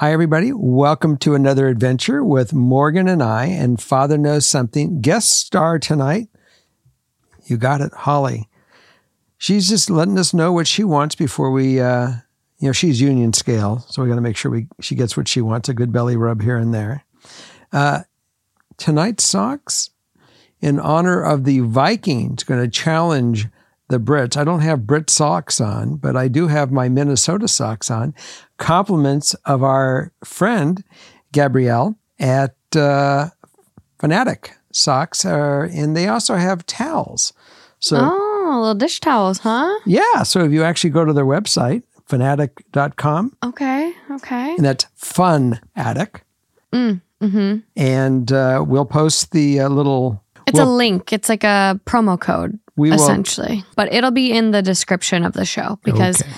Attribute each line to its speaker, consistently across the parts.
Speaker 1: Hi, everybody. Welcome to another adventure with Morgan and I and Father Knows Something. Guest star tonight. You got it, Holly. She's just letting us know what she wants before we, uh, you know, she's union scale. So we got to make sure we, she gets what she wants a good belly rub here and there. Uh, tonight's socks, in honor of the Vikings, going to challenge the Brits. I don't have Brit socks on, but I do have my Minnesota socks on. Compliments of our friend Gabrielle at uh, Funatic Socks, are, and they also have towels. So
Speaker 2: Oh, little dish towels, huh?
Speaker 1: yeah, so if you actually go to their website, Funatic.com,
Speaker 2: Okay, okay.
Speaker 1: and that's fun attic,
Speaker 2: Mm, mm-hmm.
Speaker 1: and uh, we'll post the uh, little.
Speaker 2: It's a link. It's like a promo code,
Speaker 1: We will.
Speaker 2: essentially. But it'll be in the description of the show because,
Speaker 1: Okay.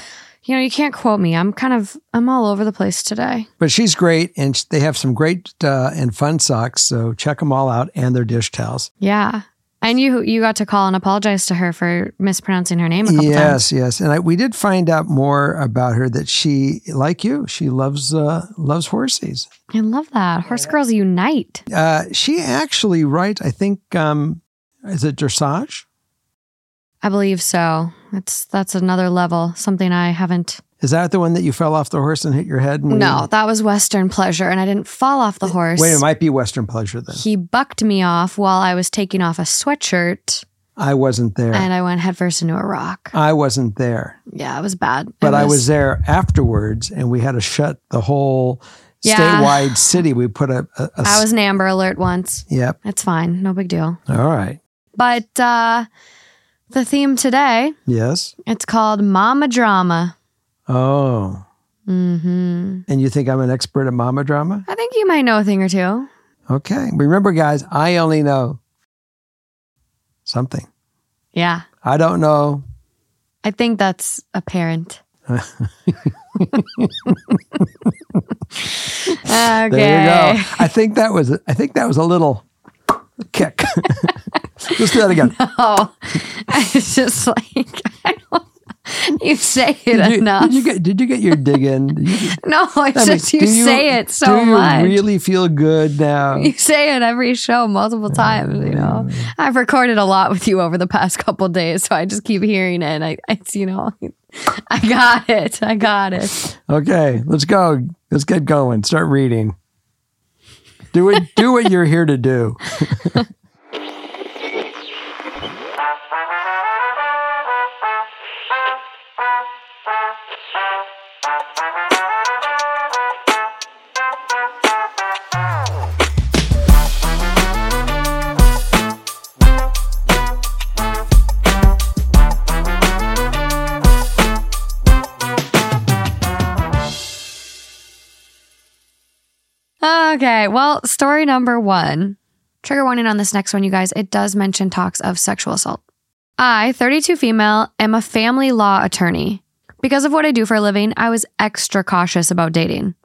Speaker 2: you know, you can't quote me. I'm kind of, I'm all over the place today.
Speaker 1: But she's great, and they have some great uh, and fun socks. So check them all out, and their dish towels.
Speaker 2: Yeah. And you you got to call and apologize to her for mispronouncing her name a couple
Speaker 1: Yes,
Speaker 2: times.
Speaker 1: yes, and I, we did find out more about her that she, like you, she loves uh, loves horses.
Speaker 2: I love that. Horse girls unite.
Speaker 1: Uh, she actually writes, I think, um, is it dressage?
Speaker 2: I believe so. It's that's another level. Something I haven't.
Speaker 1: Is that the one that you fell off the horse and hit your head? And
Speaker 2: No, that was Western pleasure, and I didn't fall off the horse.
Speaker 1: Wait, it might be Western pleasure then.
Speaker 2: he bucked me off while I was taking off a sweatshirt,
Speaker 1: I wasn't there.
Speaker 2: and I went headfirst into a rock.
Speaker 1: I wasn't there,
Speaker 2: Yeah, it was bad.
Speaker 1: but
Speaker 2: It
Speaker 1: I was there afterwards, and we had to shut the whole
Speaker 2: Yeah.
Speaker 1: statewide city. We put a, a, a
Speaker 2: I was an Amber Alert once.
Speaker 1: Yep.
Speaker 2: It's fine, no big deal.
Speaker 1: All right.
Speaker 2: But uh, the theme today
Speaker 1: Yes.
Speaker 2: it's called Mama Drama.
Speaker 1: Oh.
Speaker 2: hmm
Speaker 1: And you think I'm an expert at mama drama?
Speaker 2: I think you might know a thing or two.
Speaker 1: Okay. Remember, guys, I only know something.
Speaker 2: Yeah,
Speaker 1: I don't know.
Speaker 2: I think that's apparent. okay.
Speaker 1: There you go. I think that was I think that was a little kick. Let's do that again.
Speaker 2: Oh, it's just like I don't, you say it
Speaker 1: Did you,
Speaker 2: enough.
Speaker 1: did you get did you get your dig in? You,
Speaker 2: no, it's
Speaker 1: I mean,
Speaker 2: just you,
Speaker 1: do
Speaker 2: say it so
Speaker 1: do you
Speaker 2: much.
Speaker 1: really feel good now?
Speaker 2: You say it every show multiple oh, times. You know, I've recorded a lot with you over the past couple days, so I just keep hearing it. And I, it's you know, I got it. I got it.
Speaker 1: Okay, let's go. Let's get going. Start reading. Do it. Do what you're here to do.
Speaker 2: Okay, well, story number one. Trigger warning on this next one, you guys. It does mention talks of sexual assault. I, 32 female, am a family law attorney. Because of what I do for a living, I was extra cautious about dating.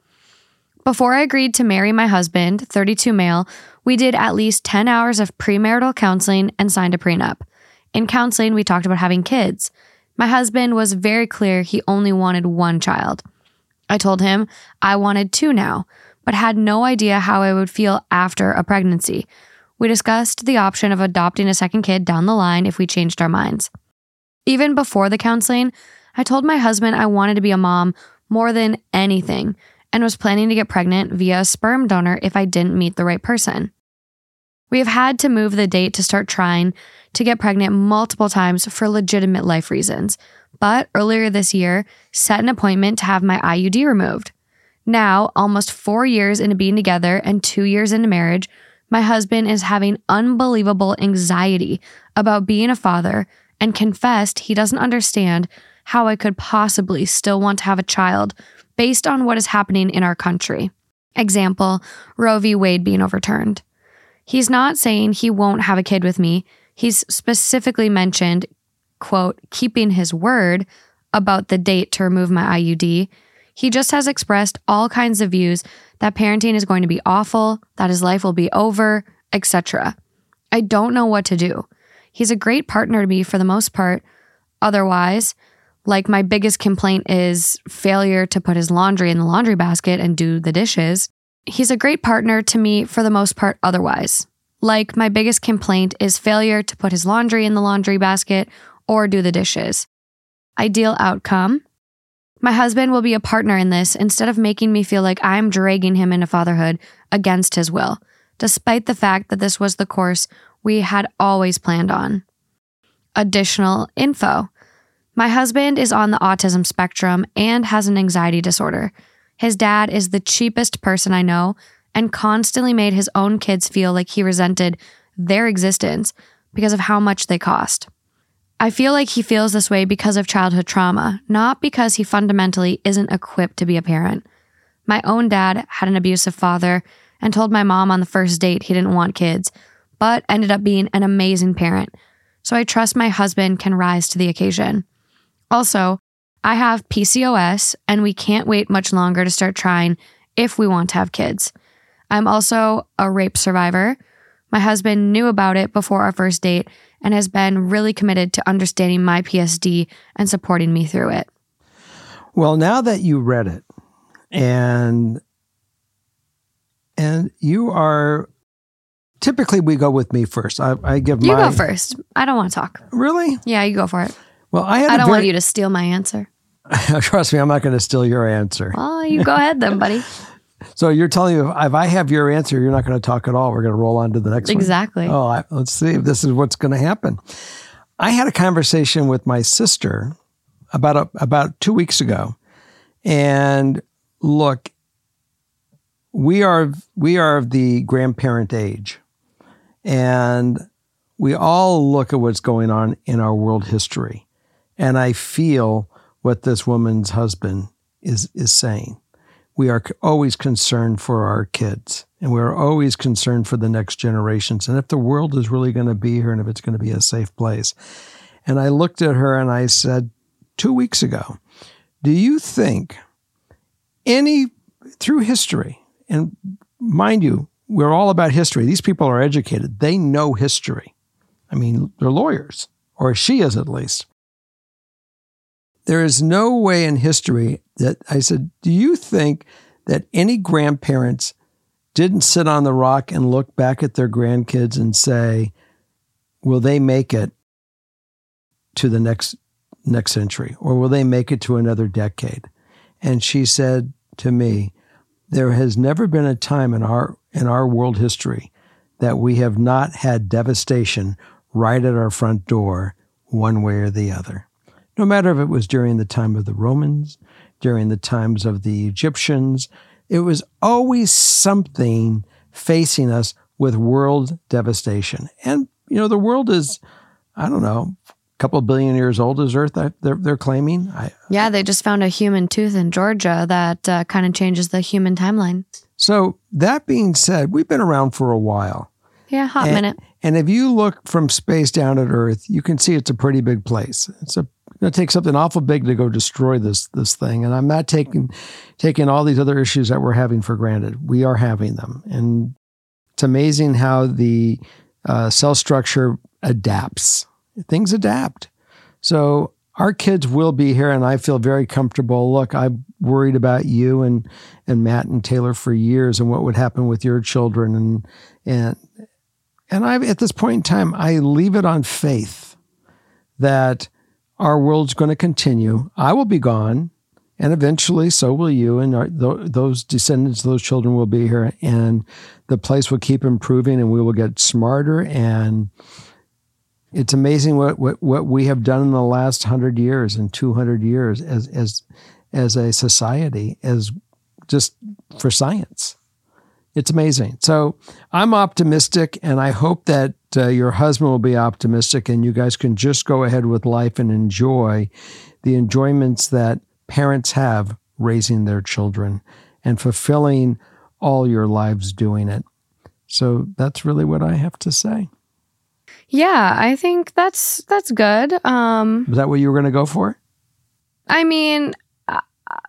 Speaker 2: Before I agreed to marry my husband, 32 male, we did at least 10 hours of premarital counseling and signed a prenup. In counseling, we talked about having kids. My husband was very clear he only wanted one child. I told him I wanted two now, but had no idea how I would feel after a pregnancy. We discussed the option of adopting a second kid down the line if we changed our minds. Even before the counseling, I told my husband I wanted to be a mom more than anything and was planning to get pregnant via a sperm donor if I didn't meet the right person. We have had to move the date to start trying to get pregnant multiple times for legitimate life reasons, but earlier this year, set an appointment to have my IUD removed. Now, almost four years into being together and two years into marriage, my husband is having unbelievable anxiety about being a father and confessed he doesn't understand how I could possibly still want to have a child based on what is happening in our country. Example Roe v. Wade being overturned. He's not saying he won't have a kid with me. He's specifically mentioned, quote, keeping his word about the date to remove my IUD. He just has expressed all kinds of views that parenting is going to be awful, that his life will be over, etc. I don't know what to do. He's a great partner to me for the most part. Otherwise, Like, my biggest complaint is failure to put his laundry in the laundry basket and do the dishes. He's a great partner to me for the most part, otherwise. Like, my biggest complaint is failure to put his laundry in the laundry basket or do the dishes. Ideal outcome my husband will be a partner in this instead of making me feel like I'm dragging him into fatherhood against his will, despite the fact that this was the course we had always planned on. Additional info My husband is on the autism spectrum and has an anxiety disorder. His dad is the cheapest person I know and constantly made his own kids feel like he resented their existence because of how much they cost. I feel like he feels this way because of childhood trauma, not because he fundamentally isn't equipped to be a parent. My own dad had an abusive father and told my mom on the first date he didn't want kids, but ended up being an amazing parent. So I trust my husband can rise to the occasion. Also, I have PCOS and we can't wait much longer to start trying if we want to have kids. I'm also a rape survivor. My husband knew about it before our first date and has been really committed to understanding my PTSD and supporting me through it.
Speaker 1: Well, now that you read it and and you are typically we go with me first. I, I give
Speaker 2: You
Speaker 1: my
Speaker 2: go first. I don't want to talk.
Speaker 1: Really?
Speaker 2: Yeah, you go for it.
Speaker 1: Well, I had
Speaker 2: I
Speaker 1: a
Speaker 2: don't
Speaker 1: very,
Speaker 2: want you to steal my answer.
Speaker 1: trust me, I'm not going to steal your answer.
Speaker 2: Well, you go ahead then, buddy.
Speaker 1: So you're telling me if, I have your answer, you're not going to talk at all. We're going to roll on to the next one.
Speaker 2: Exactly.
Speaker 1: Oh, I, let's see if this is what's going to happen. I had a conversation with my sister about a, about two weeks ago, and look, we are we are of the grandparent age, and we all look at what's going on in our world history, and I feel what this woman's husband is is saying we are always concerned for our kids and we're always concerned for the next generations and if the world is really going to be here and if it's going to be a safe place. And I looked at her and I said, two weeks ago, do you think any through history, and mind you, we're all about history. These people are educated, they know history. I mean, they're lawyers, or she is at least. There is no way in history that I said, Do you think that any grandparents didn't sit on the rock and look back at their grandkids and say, Will they make it to the next next century? Or will they make it to another decade? And she said to me, There has never been a time in our in our world history that we have not had devastation right at our front door, one way or the other no matter if it was during the time of the Romans, during the times of the Egyptians, it was always something facing us with world devastation. And, you know, the world is, I don't know, a couple billion years old as Earth, they're, they're claiming. I,
Speaker 2: Yeah, they just found a human tooth in Georgia that uh, kind of changes the human timeline.
Speaker 1: so, that being said, we've been around for a while.
Speaker 2: Yeah, hot
Speaker 1: And-
Speaker 2: minute.
Speaker 1: And if you look from space down at Earth, you can see it's a pretty big place. It's a going to take something awful big to go destroy this this thing. And I'm not taking taking all these other issues that we're having for granted. We are having them, and it's amazing how the uh, cell structure adapts. Things adapt. So our kids will be here, and I feel very comfortable. Look, I'm worried about you and and Matt and Taylor for years, and what would happen with your children, and and and I at this point in time, I leave it on faith that our world's going to continue. I will be gone, and eventually, so will you, and our, th- those descendants, those children will be here, and the place will keep improving, and we will get smarter. And it's amazing what what, what we have done in the last hundred years and two hundred years as as as a society, as just for science. It's amazing. So I'm optimistic, and I hope that uh, your husband will be optimistic, and you guys can just go ahead with life and enjoy the enjoyments that parents have raising their children and fulfilling all your lives doing it. So that's really what I have to say.
Speaker 2: Yeah, I think that's that's good. Um,
Speaker 1: Is that what you were going to go for?
Speaker 2: I mean,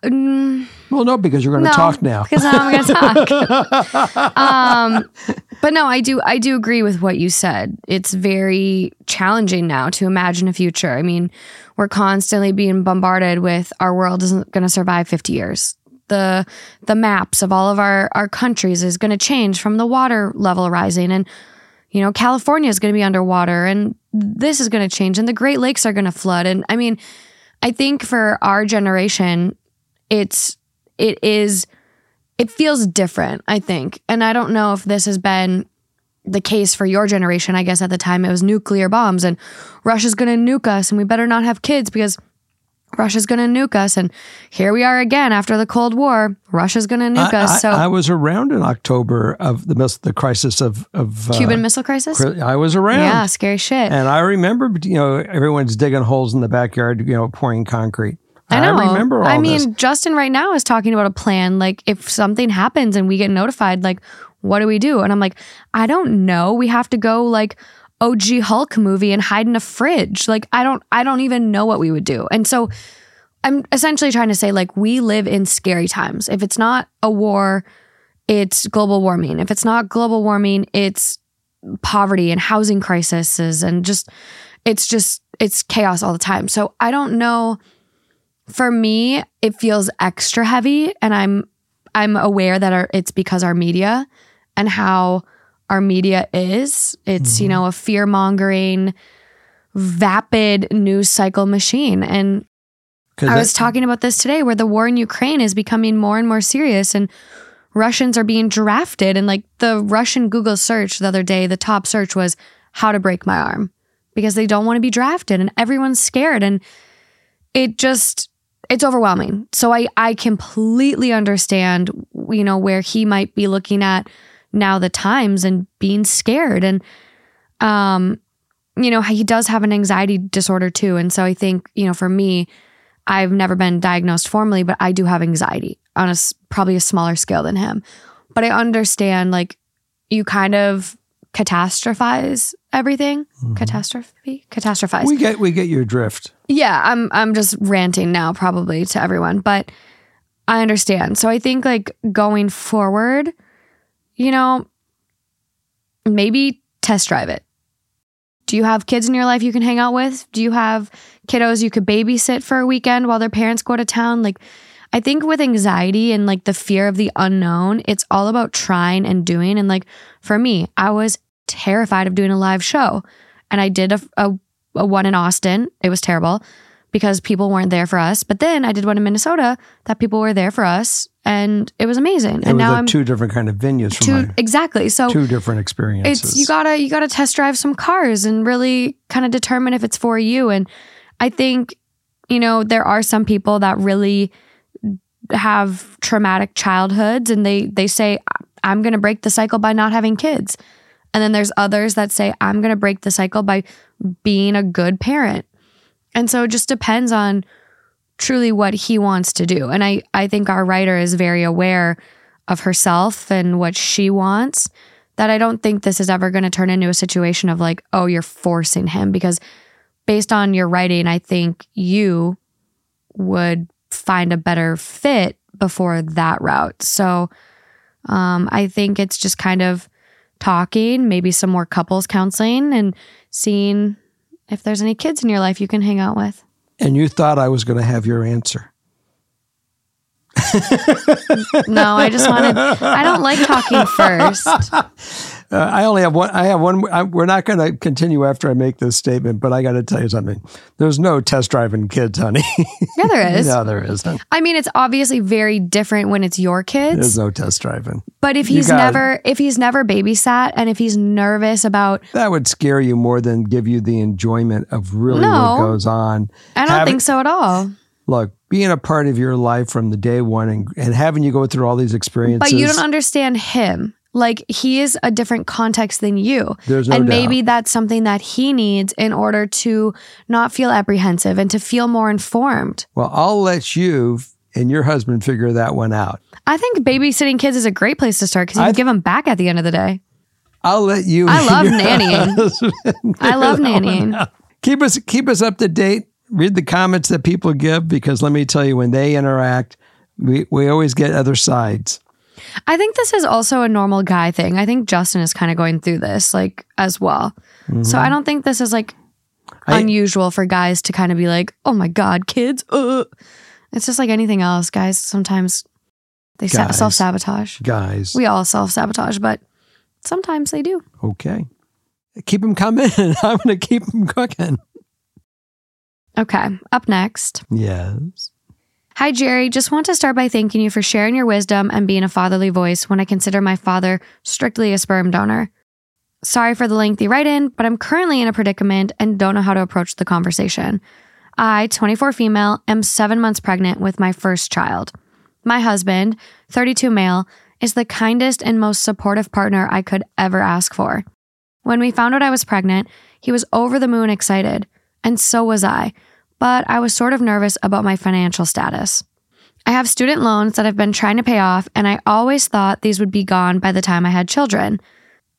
Speaker 1: Well, no, because you're going to
Speaker 2: No,
Speaker 1: talk now.
Speaker 2: because now I'm going to talk. um, But no, I do I do agree with what you said. It's very challenging now to imagine a future. I mean, we're constantly being bombarded with our world isn't going to survive 50 years. The the maps of all of our our countries is going to change from the water level rising and you know, California is going to be underwater and this is going to change and the Great Lakes are going to flood and I mean, I think for our generation it's it is it feels different, I think. And I don't know if this has been the case for your generation. I guess at the time it was nuclear bombs and Russia's going to nuke us and we better not have kids because Russia's going to nuke us. And here we are again after the Cold War. Russia's going to nuke
Speaker 1: I,
Speaker 2: us. So
Speaker 1: I, I, was around in October of the the crisis of of
Speaker 2: Cuban uh, Missile Crisis.
Speaker 1: I was around.
Speaker 2: Yeah, scary shit.
Speaker 1: And I remember, you know, everyone's digging holes in the backyard, you know, pouring concrete.
Speaker 2: I know.
Speaker 1: I remember all.
Speaker 2: I mean,
Speaker 1: this.
Speaker 2: Justin right now is talking about a plan. Like, if something happens and we get notified, like, what do we do? And I'm like, I don't know. We have to go like OG Hulk movie and hide in a fridge. Like, I don't, I don't even know what we would do. And so, I'm essentially trying to say, like, we live in scary times. If it's not a war, it's global warming. If it's not global warming, it's poverty and housing crises and just, it's just, it's chaos all the time. So I don't know for me, it feels extra heavy, and I'm I'm aware that our, it's because our media and how our media is. It's mm-hmm. you know a fear mongering, vapid news cycle machine, and I was talking about this today, where the war in Ukraine is becoming more and more serious, and Russians are being drafted. And like the Russian Google search the other day, the top search was how to break my arm because they don't want to be drafted, and everyone's scared, and it just it's overwhelming. So I I completely understand you know where he might be looking at now the times and being scared and um you know he does have an anxiety disorder too and so I think you know for me I've never been diagnosed formally but I do have anxiety on a probably a smaller scale than him. But I understand like you kind of catastrophize everything. Mm-hmm. Catastrophe, catastrophize.
Speaker 1: We get we get your drift.
Speaker 2: Yeah, I'm I'm just ranting now probably to everyone, but I understand. So I think like going forward, you know, maybe test drive it. Do you have kids in your life you can hang out with? Do you have kiddos you could babysit for a weekend while their parents go to town? Like I think with anxiety and like the fear of the unknown, it's all about trying and doing. And like for me, I was terrified of doing a live show. And I did a, a, a one in Austin. It was terrible because people weren't there for us. But then I did one in Minnesota that people were there for us, and it was amazing.
Speaker 1: It
Speaker 2: and
Speaker 1: was
Speaker 2: now
Speaker 1: like
Speaker 2: I'm
Speaker 1: two different kind of venues. From
Speaker 2: two exactly. So
Speaker 1: two different experiences.
Speaker 2: It's you gotta you gotta test drive some cars and really kind of determine if it's for you. And I think you know there are some people that really have traumatic childhoods and they they say I'm going to break the cycle by not having kids. And then there's others that say I'm going to break the cycle by being a good parent. And so it just depends on truly what he wants to do. And I I think our writer is very aware of herself and what she wants that I don't think this is ever going to turn into a situation of like, oh, you're forcing him because based on your writing, I think you would find a better fit before that route. So um, I think it's just kind of talking, maybe some more couples counseling and seeing if there's any kids in your life you can hang out with.
Speaker 1: And you thought I was going to have your answer.
Speaker 2: no, I just wanted, I don't like talking first.
Speaker 1: Uh, I only have one. I have one. I, we're not going to continue after I make this statement, but I got to tell you something. There's no test driving kids, honey.
Speaker 2: Yeah, there is.
Speaker 1: no, there isn't.
Speaker 2: I mean, it's obviously very different when it's your kids.
Speaker 1: There's no test driving.
Speaker 2: But if he's never, if he's never babysat, and if he's nervous about
Speaker 1: that, would scare you more than give you the enjoyment of really no, what goes on.
Speaker 2: I don't having, think so at all.
Speaker 1: Look, being a part of your life from the day one and, and having you go through all these experiences.
Speaker 2: But you don't understand him. Like he is a different context than you.
Speaker 1: There's no
Speaker 2: and
Speaker 1: doubt.
Speaker 2: maybe that's something that he needs in order to not feel apprehensive and to feel more informed.
Speaker 1: Well, I'll let you and your husband figure that one out.
Speaker 2: I think babysitting kids is a great place to start because you can th- give them back at the end of the day.
Speaker 1: I'll let you.
Speaker 2: I love nannying. I love nannying.
Speaker 1: Keep us keep us up to date. Read the comments that people give because let me tell you, when they interact, we, we always get other sides.
Speaker 2: I think this is also a normal guy thing. I think Justin is kind of going through this like as well. So I don't think this is like
Speaker 1: Mm-hmm. I-
Speaker 2: unusual for guys to kind of be like, "Oh my god, kids." Uh. It's just like anything else, guys. Sometimes they sa- self-sabotage.
Speaker 1: Guys,
Speaker 2: We all self-sabotage, but sometimes they do.
Speaker 1: okay. Keep them coming. I'm going to keep them cooking.
Speaker 2: Okay, up next.
Speaker 1: Yes.
Speaker 2: Hi, Jerry. Just want to start by thanking you for sharing your wisdom and being a fatherly voice when I consider my father strictly a sperm donor. Sorry for the lengthy write in, but I'm currently in a predicament and don't know how to approach the conversation. I, 24 female, am seven months pregnant with my first child. My husband, 32 male, is the kindest and most supportive partner I could ever ask for. When we found out I was pregnant, he was over the moon excited, and so was I but I was sort of nervous about my financial status. I have student loans that I've been trying to pay off, and I always thought these would be gone by the time I had children.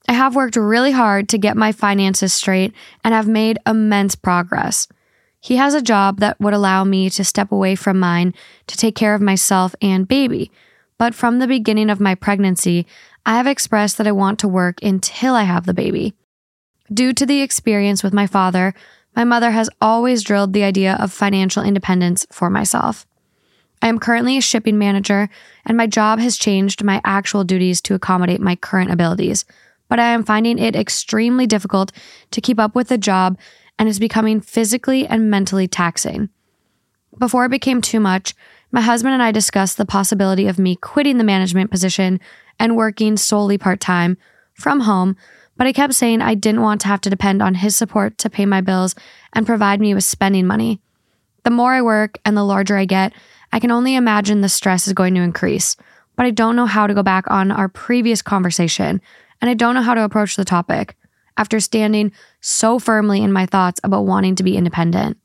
Speaker 2: I have worked really hard to get my finances straight and have made immense progress. He has a job that would allow me to step away from mine to take care of myself and baby. But from the beginning of my pregnancy, I have expressed that I want to work until I have the baby. Due to the experience with my father, my mother has always drilled the idea of financial independence for myself. I am currently a shipping manager, and my job has changed my actual duties to accommodate my current abilities, but I am finding it extremely difficult to keep up with the job and is becoming physically and mentally taxing. Before it became too much, my husband and I discussed the possibility of me quitting the management position and working solely part time from home, but I kept saying I didn't want to have to depend on his support to pay my bills and provide me with spending money. The more I work and the larger I get, I can only imagine the stress is going to increase, but I don't know how to go back on our previous conversation, and I don't know how to approach the topic after standing so firmly in my thoughts about wanting to be independent.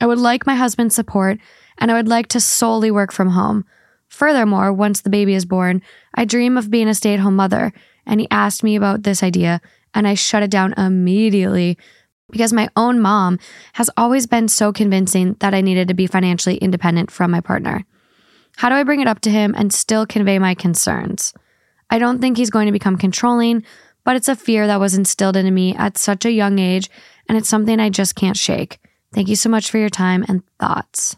Speaker 2: I would like my husband's support, and I would like to solely work from home. Furthermore, once the baby is born, I dream of being a stay at home mother, and he asked me about this idea, and I shut it down immediately because my own mom has always been so convincing that I needed to be financially independent from my partner. How do I bring it up to him and still convey my concerns? I don't think he's going to become controlling, but it's a fear that was instilled into me at such a young age, and it's something I just can't shake. Thank you so much for your time and thoughts.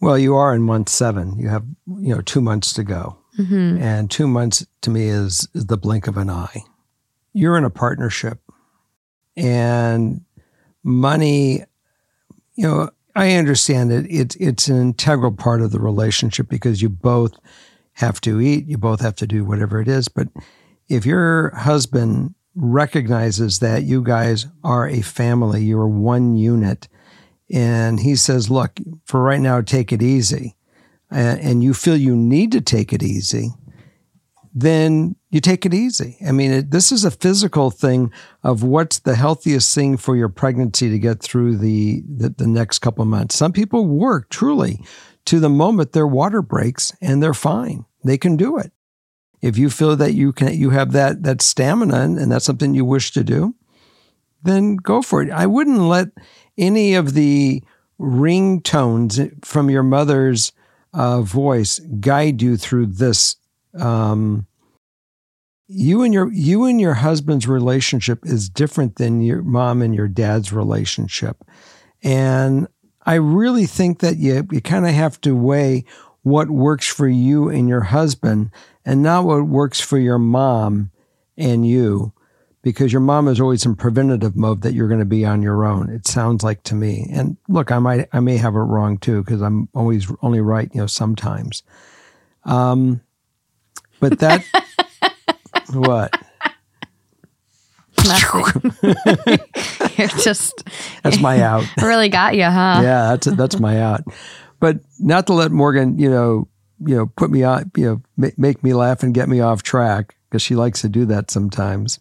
Speaker 1: Well, you are in month seven. You have, you know, two months to go.
Speaker 2: Hmm
Speaker 1: And two months to me is, is the blink of an eye. You're in a partnership and money, you know, I understand it. It's, it's an integral part of the relationship because you both have to eat, you both have to do whatever it is. But if your husband recognizes that you guys are a family, you're one unit, and he says, look, for right now, take it easy, and, and you feel you need to take it easy, then you take it easy. I mean, it, this is a physical thing of what's the healthiest thing for your pregnancy to get through the, the, the next couple months. Some people work truly to the moment their water breaks and they're fine. They can do it. If you feel that you can, you have that, that stamina and, and that's something you wish to do, then go for it. I wouldn't let any of the ringtones from your mother's uh, voice guide you through this um, you and your you and your husband's relationship is different than your mom and your dad's relationship. And i really think that you, you kind of have to weigh what works for you and your husband and not what works for your mom and you because your mom is always in preventative mode that you're going to be on your own it sounds like to me. And look i might i may have it wrong too because i'm always only right you know sometimes. Um but that what?
Speaker 2: You're just
Speaker 1: that's my out.
Speaker 2: Really got you, huh?
Speaker 1: yeah that's that's my out. But not to let morgan you know you know put me on you know make me laugh and get me off track because she likes to do that sometimes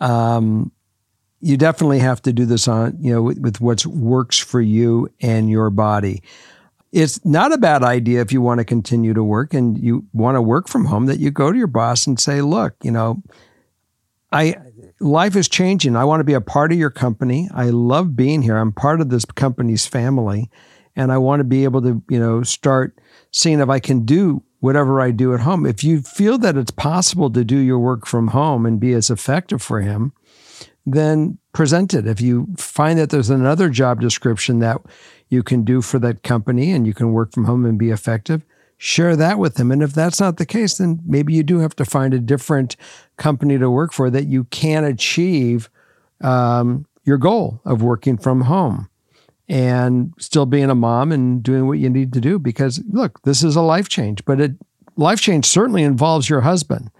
Speaker 1: um you definitely have to do this on you know with, with what works for you and your body. It's not a bad idea if you want to continue to work and you want to work from home that you go to your boss and say look you know i life is changing. I want to be a part of your company. I love being here. I'm part of this company's family and i want to be able to you know start seeing if i can do whatever I do at home. If you feel that it's possible to do your work from home and be as effective for him, then present it. If you find that there's another job description that you can do for that company and you can work from home and be effective, share that with them. And if that's not the case, then maybe you do have to find a different company to work for that you can achieve um, your goal of working from home and still being a mom and doing what you need to do. Because look, this is a life change, but it life change certainly involves your husband.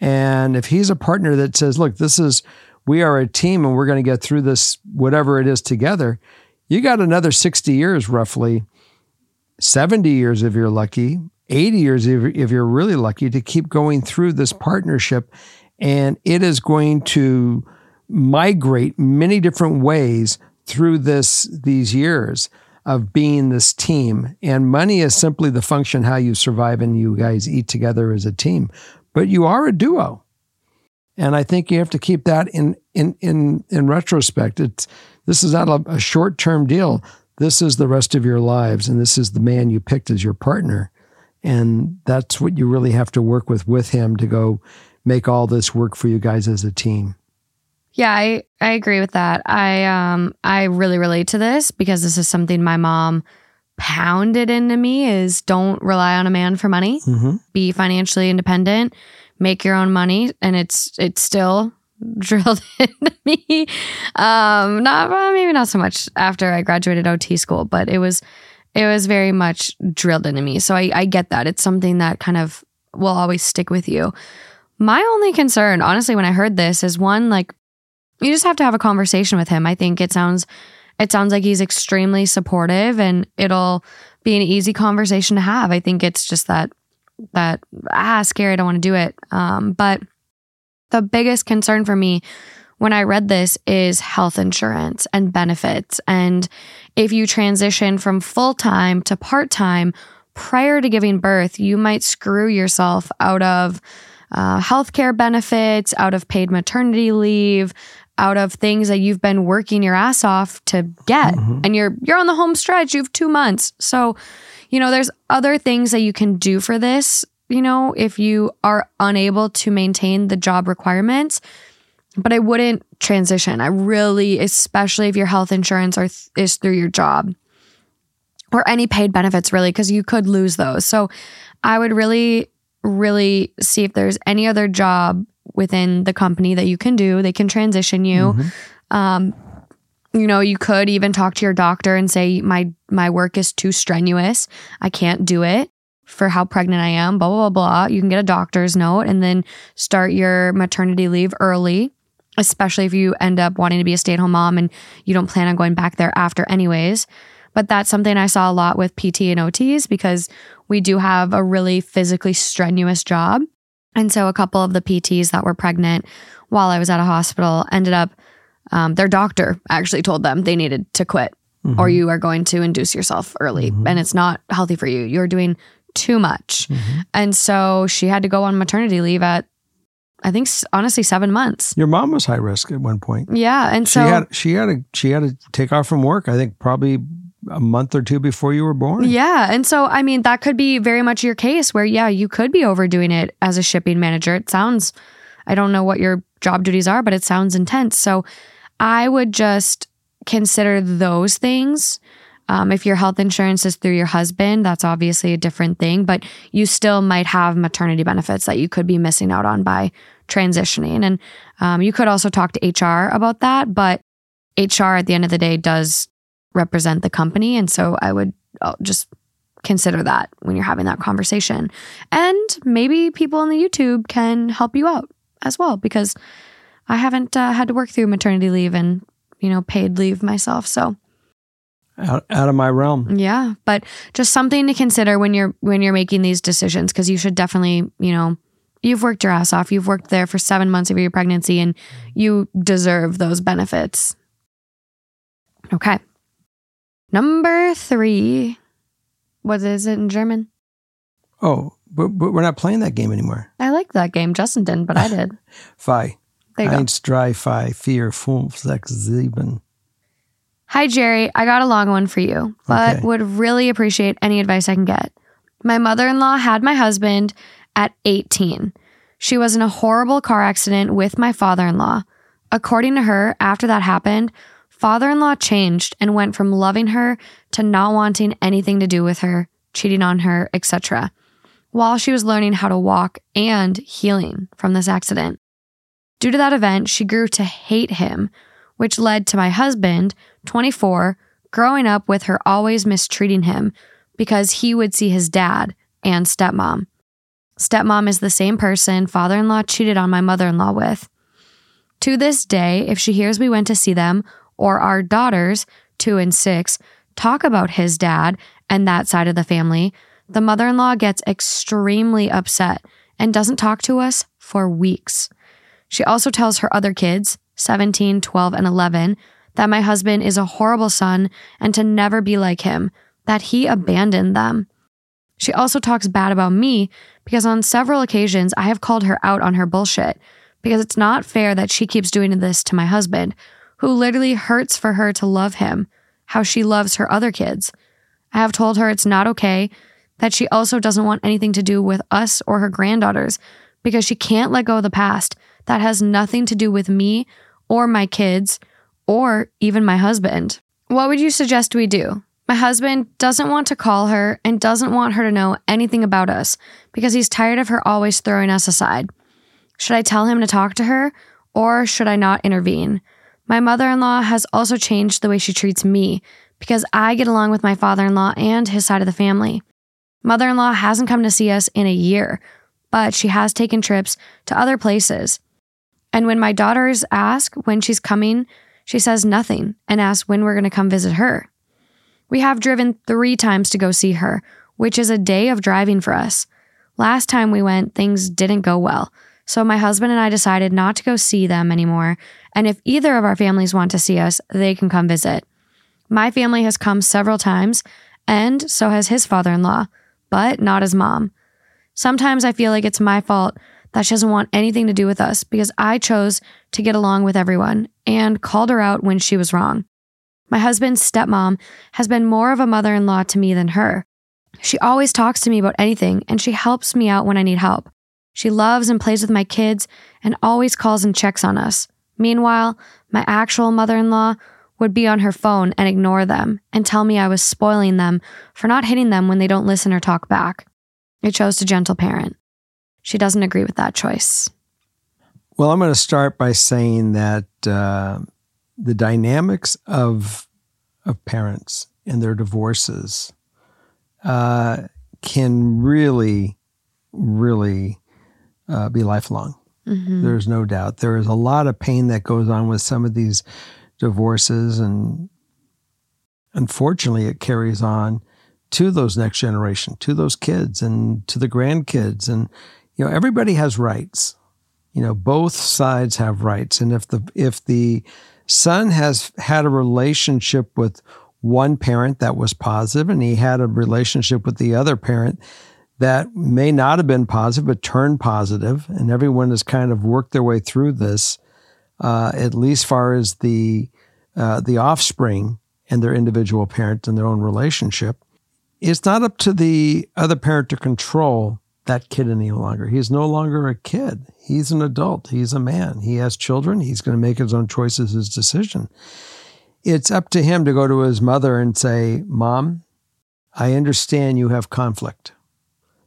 Speaker 1: And if he's a partner that says, look, this is we are a team and we're going to get through this, whatever it is together, you got another 60 years roughly, 70 years if you're lucky, 80 years if you're really lucky to keep going through this partnership. And it is going to migrate many different ways through this these years of being this team. And money is simply the function how you survive and you guys eat together as a team. But you are a duo. And I think you have to keep that in in in in retrospect. It's this is not a, a short term deal. This is the rest of your lives, and this is the man you picked as your partner, and that's what you really have to work with with him to go make all this work for you guys as a team.
Speaker 2: Yeah, I, I agree with that. I um I really relate to this because this is something my mom pounded into me is don't rely on a man for money.
Speaker 1: Mm-hmm.
Speaker 2: Be financially independent make your own money and it's it's still drilled into me um not well, maybe not so much after i graduated ot school but it was it was very much drilled into me so i i get that it's something that kind of will always stick with you my only concern honestly when i heard this is one like you just have to have a conversation with him. I think it sounds it sounds like he's extremely supportive and it'll be an easy conversation to have. I think it's just that that ah scary i don't want to do it. Um, but the biggest concern for me when i read this is health insurance and benefits. And if you transition from full-time to part-time prior to giving birth you might screw yourself out of uh, healthcare benefits out of paid maternity leave out of things that you've been working your ass off to get mm-hmm. and you're you're on the home stretch you have 2 months so you know, there's other things that you can do for this, you know, if you are unable to maintain the job requirements. But I wouldn't transition. I really, especially if your health insurance are, is through your job or any paid benefits, really, because you could lose those. So I would really, really see if there's any other job within the company that you can do. They can transition you. Mm-hmm. Um, you know, you could even talk to your doctor and say my my work is too strenuous. I can't do it for how pregnant I am, blah blah blah blah. You can get a doctor's note and then start your maternity leave early, especially if you end up wanting to be a stay-at-home mom and you don't plan on going back there after anyways. But that's something I saw a lot with PT and OTs because we do have a really physically strenuous job. And so a couple of the PTs that were pregnant while I was at a hospital ended up um, their doctor actually told them they needed to quit mm-hmm. or you are going to induce yourself early mm-hmm. and it's not healthy for you. You're doing too much. Mm-hmm. And so she had to go on maternity leave at I think honestly 7 months.
Speaker 1: Your mom was high risk at one point.
Speaker 2: Yeah, and so
Speaker 1: had she had to she had to take off from work. I think probably a month or two before you were born.
Speaker 2: Yeah. And so, I mean, that could be very much your case where, yeah, you could be overdoing it as a shipping manager. It sounds, I don't know what your job duties are, but it sounds intense. So, I would just consider those things. Um, if your health insurance is through your husband, that's obviously a different thing, but you still might have maternity benefits that you could be missing out on by transitioning. And um, you could also talk to HR about that, but HR at the end of the day does represent the company. And so I would uh, just consider that when you're having that conversation. And maybe people on the YouTube can help you out as well, because I haven't uh, had to work through maternity leave and, you know, paid leave myself. So
Speaker 1: out, out of my realm.
Speaker 2: Yeah, but just something to consider when you're when you're making these decisions because you should definitely, you know, you've worked your ass off. You've worked there for 7 months of your pregnancy and you deserve those benefits. Okay. Number 3. What is it in German?
Speaker 1: Oh, but, but we're not playing that game anymore.
Speaker 2: I like that game. Justin didn't, but I did.
Speaker 1: Fi. Eins, drei, five, vier, fünf, sechs, sieben.
Speaker 2: Hi, Jerry. I got a long one for you, but okay. would really appreciate any advice I can get. My mother in law had my husband at 18. She was in a horrible car accident with my father in law. According to her, after that happened, father in law changed and went from loving her to not wanting anything to do with her, cheating on her, etc., while she was learning how to walk and healing from this accident. Due to that event, she grew to hate him, which led to my husband, 24, growing up with her always mistreating him because he would see his dad and stepmom. Stepmom is the same person father in law cheated on my mother in law with. To this day, if she hears we went to see them or our daughters, two and six, talk about his dad and that side of the family, the mother in law gets extremely upset and doesn't talk to us for weeks. She also tells her other kids, 17, 12, and 11, that my husband is a horrible son and to never be like him, that he abandoned them. She also talks bad about me because on several occasions I have called her out on her bullshit because it's not fair that she keeps doing this to my husband, who literally hurts for her to love him how she loves her other kids. I have told her it's not okay, that she also doesn't want anything to do with us or her granddaughters because she can't let go of the past that has nothing to do with me or my kids or even my husband. What would you suggest we do? My husband doesn't want to call her and doesn't want her to know anything about us because he's tired of her always throwing us aside. Should I tell him to talk to her or should I not intervene? My mother in law has also changed the way she treats me because I get along with my father in law and his side of the family. Mother in law hasn't come to see us in a year, but she has taken trips to other places. And when my daughters ask when she's coming, she says nothing and asks when we're going to come visit her. We have driven three times to go see her, which is a day of driving for us. Last time we went, things didn't go well. So my husband and I decided not to go see them anymore. And if either of our families want to see us, they can come visit. My family has come several times, and so has his father in law, but not his mom. Sometimes I feel like it's my fault that she doesn't want anything to do with us because I chose to get along with everyone and called her out when she was wrong. My husband's stepmom has been more of a mother in law to me than her. She always talks to me about anything and she helps me out when I need help. She loves and plays with my kids and always calls and checks on us. Meanwhile, my actual mother in law would be on her phone and ignore them and tell me I was spoiling them for not hitting them when they don't listen or talk back. I chose to gentle parent. She doesn't agree with that choice.
Speaker 1: Well, I'm going to start by saying that uh, the dynamics of of parents and their divorces uh, can really, really uh, be lifelong. Mm-hmm. There's no doubt. There is a lot of pain that goes on with some of these divorces, and unfortunately, it carries on to those next generation, to those kids, and to the grandkids, and you know everybody has rights. You know, both sides have rights, and if the if the son has had a relationship with one parent that was positive, and he had a relationship with the other parent that may not have been positive, but turned positive, and everyone has kind of worked their way through this, uh, at least far as the uh, the offspring and their individual parent and their own relationship. It's not up to the other parent to control that kid any longer. He's no longer a kid. He's an adult. He's a man. He has children. He's going to make his own choices, his decision. It's up to him to go to his mother and say, Mom, I understand you have conflict.